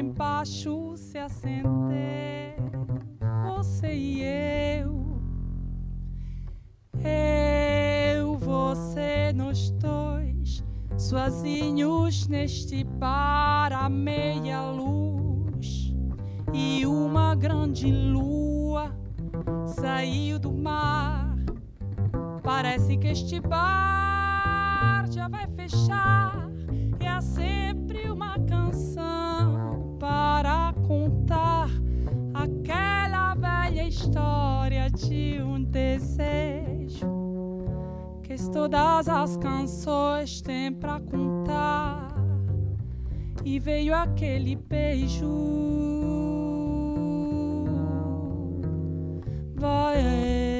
embaixo se acendeu, você e eu. Eu, você, nós dois, sozinhos neste bar à meia luz. E uma grande lua saiu do mar. Parece que este bar já vai fechar. E há sempre uma canção para contar aquela velha história de um desejo que todas as canções têm para contar. E veio aquele beijo. Vai.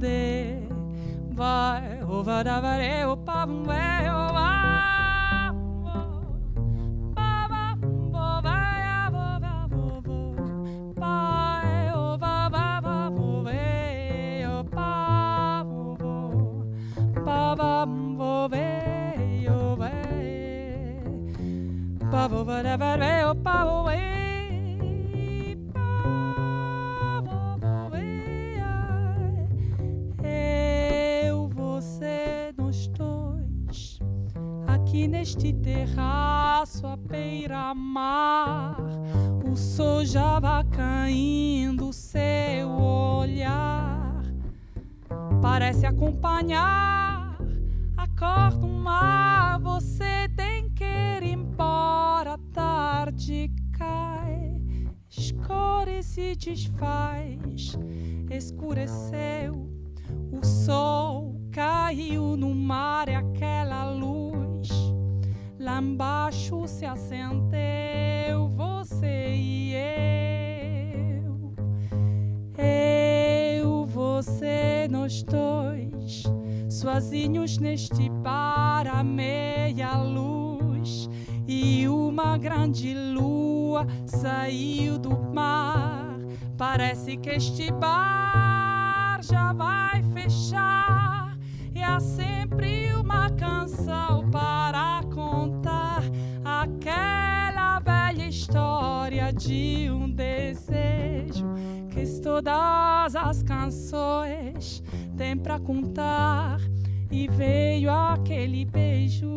de vai o va da va re o pa vo e o va pa va vo va ya vo va vo vo pa o va va va vo ve o pa vo vo pa va vo ve o ve pa vo va da va re o pa vo ve Que este bar já vai fechar. E há sempre uma canção para contar aquela velha história de um desejo que todas as canções têm para contar. E veio aquele beijo,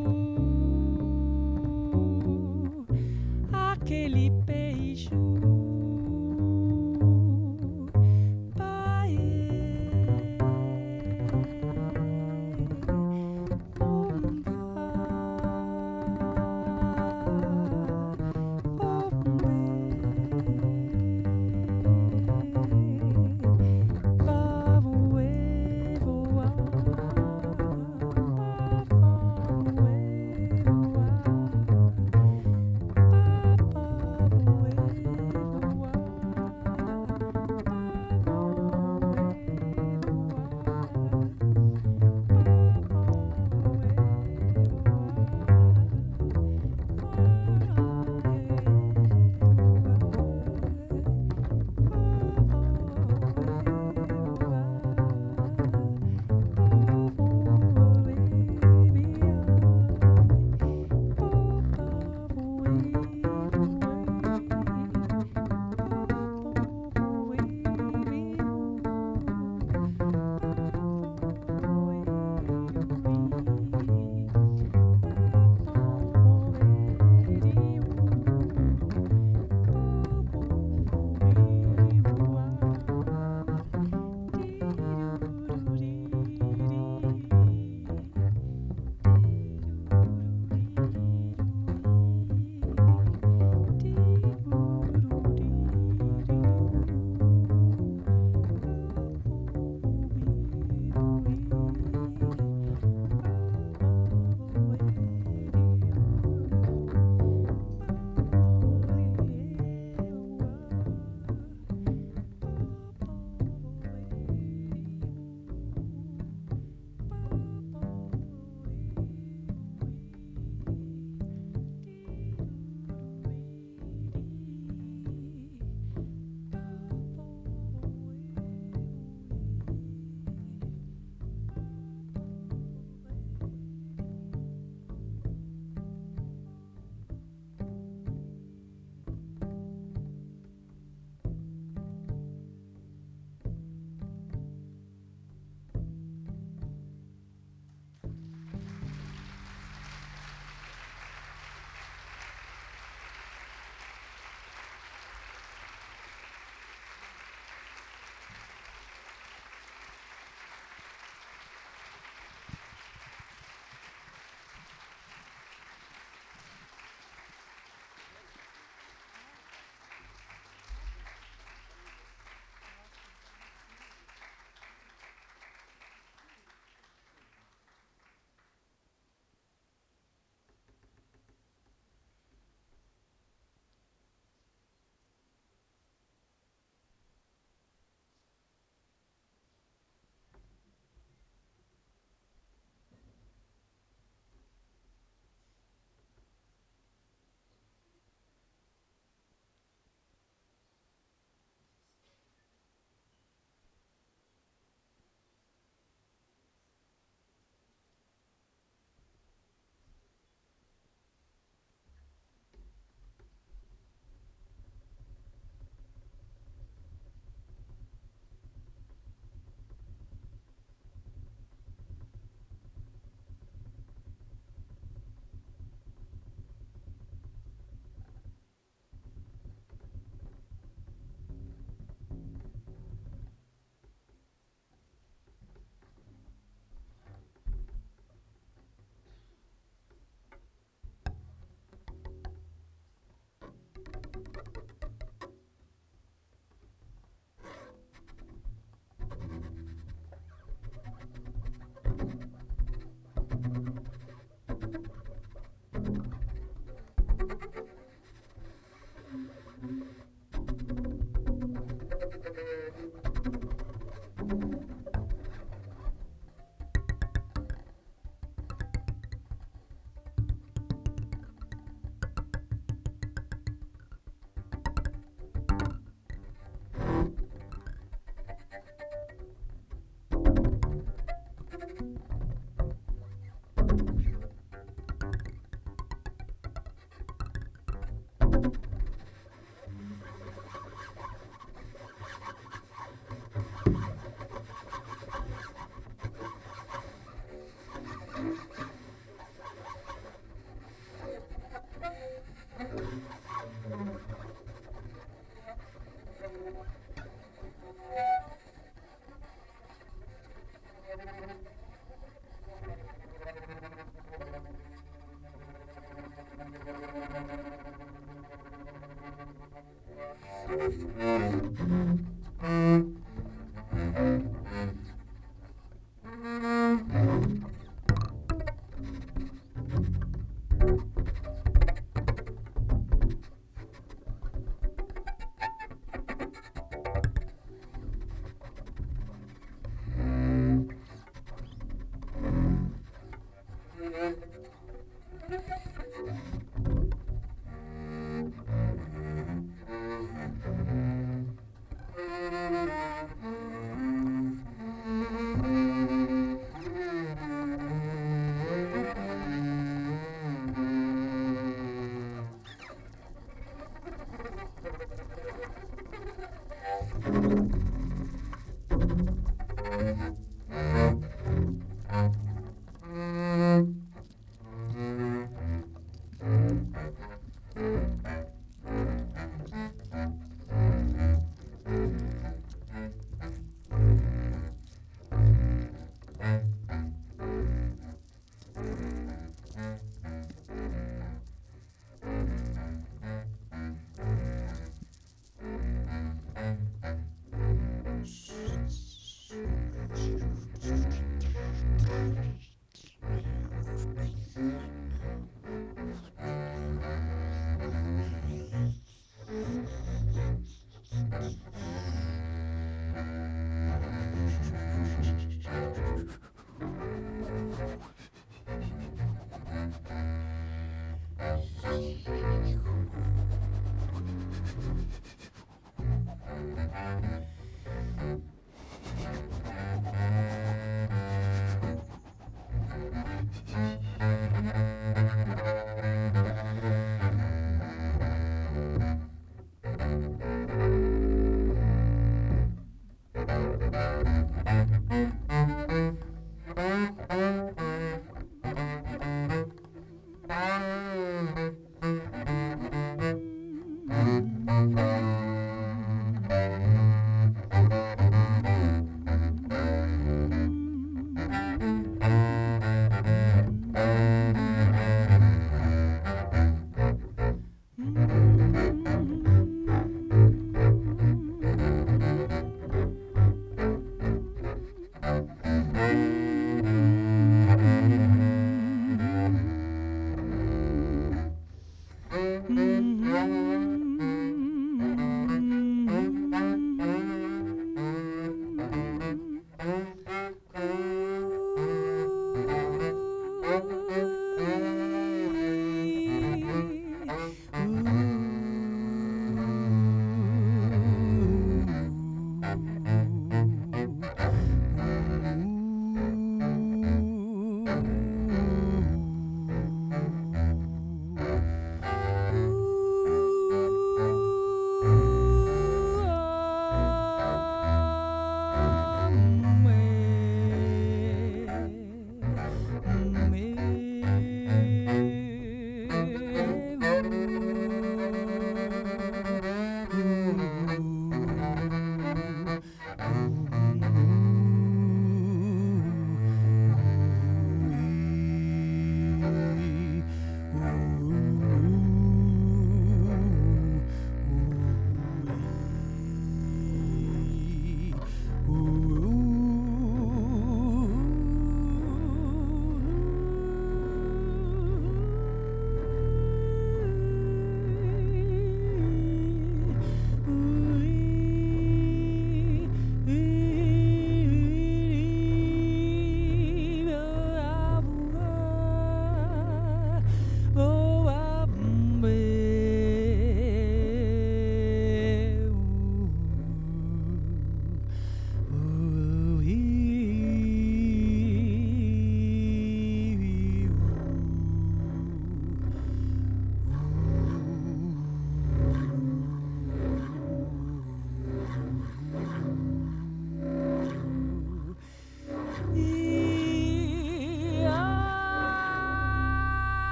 Thank you.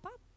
pop. pa,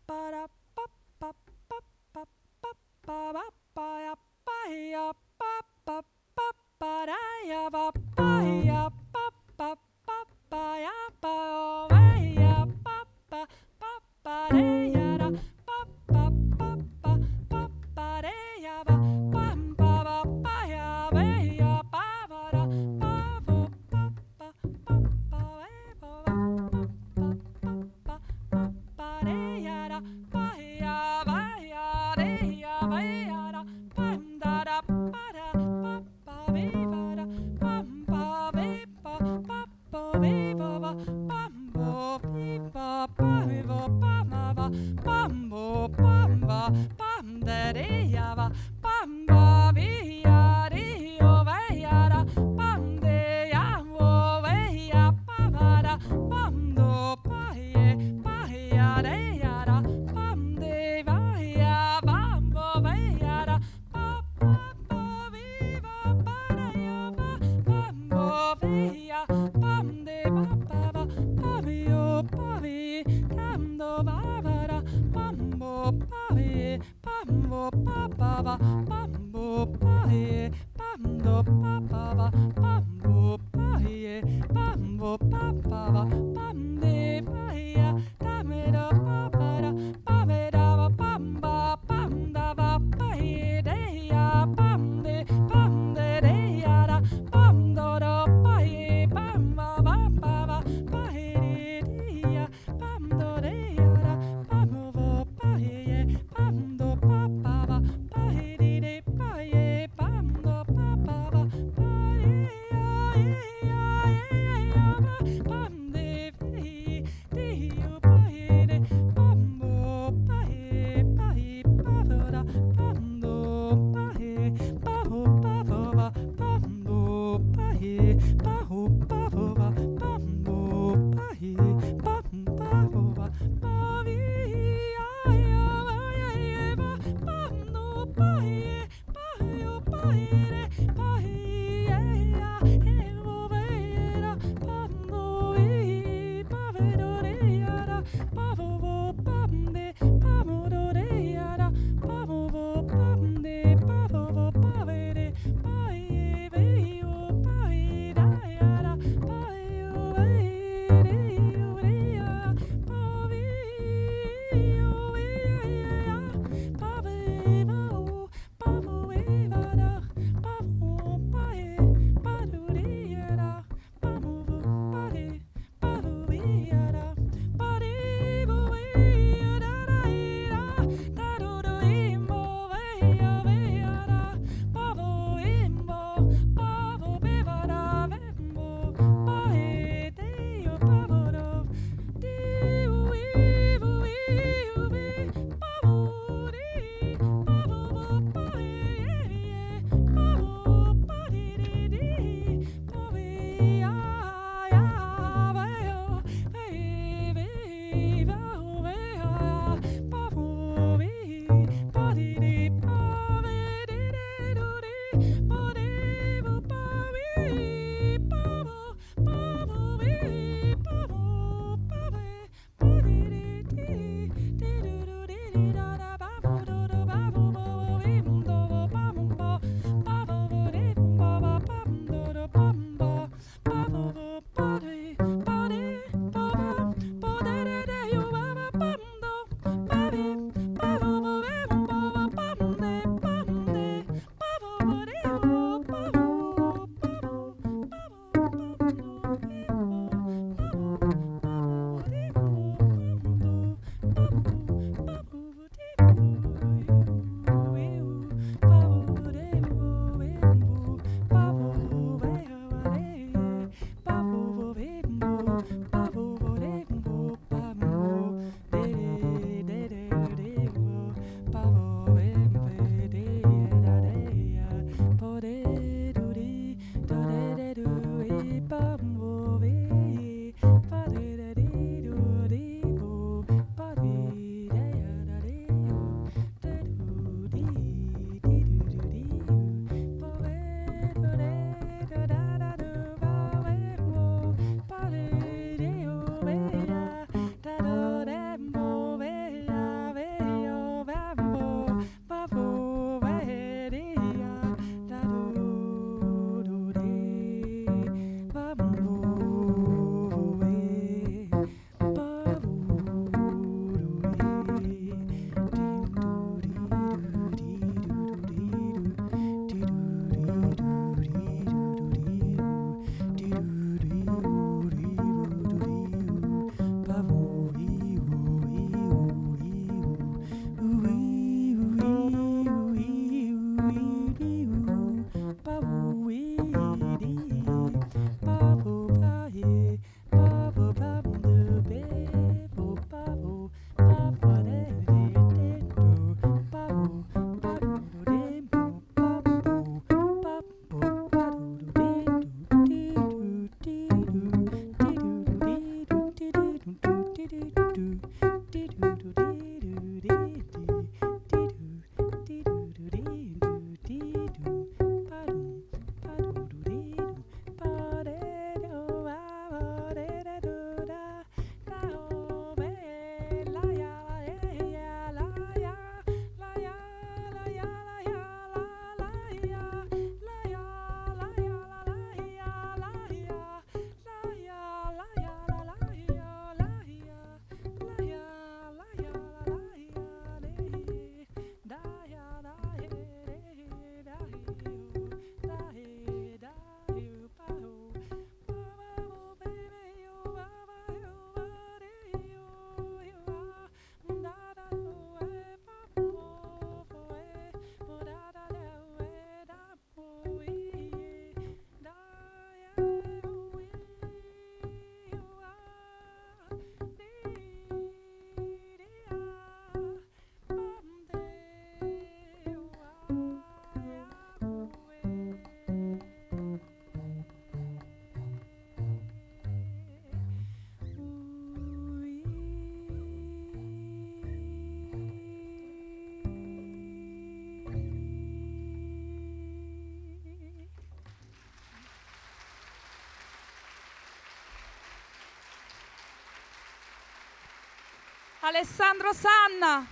Alessandro Sanna.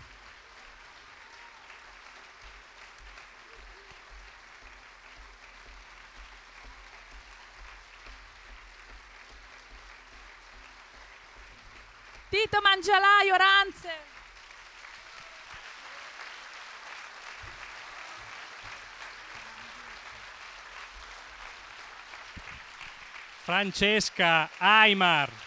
Tito Mangialaio Ranze. Francesca Aymar.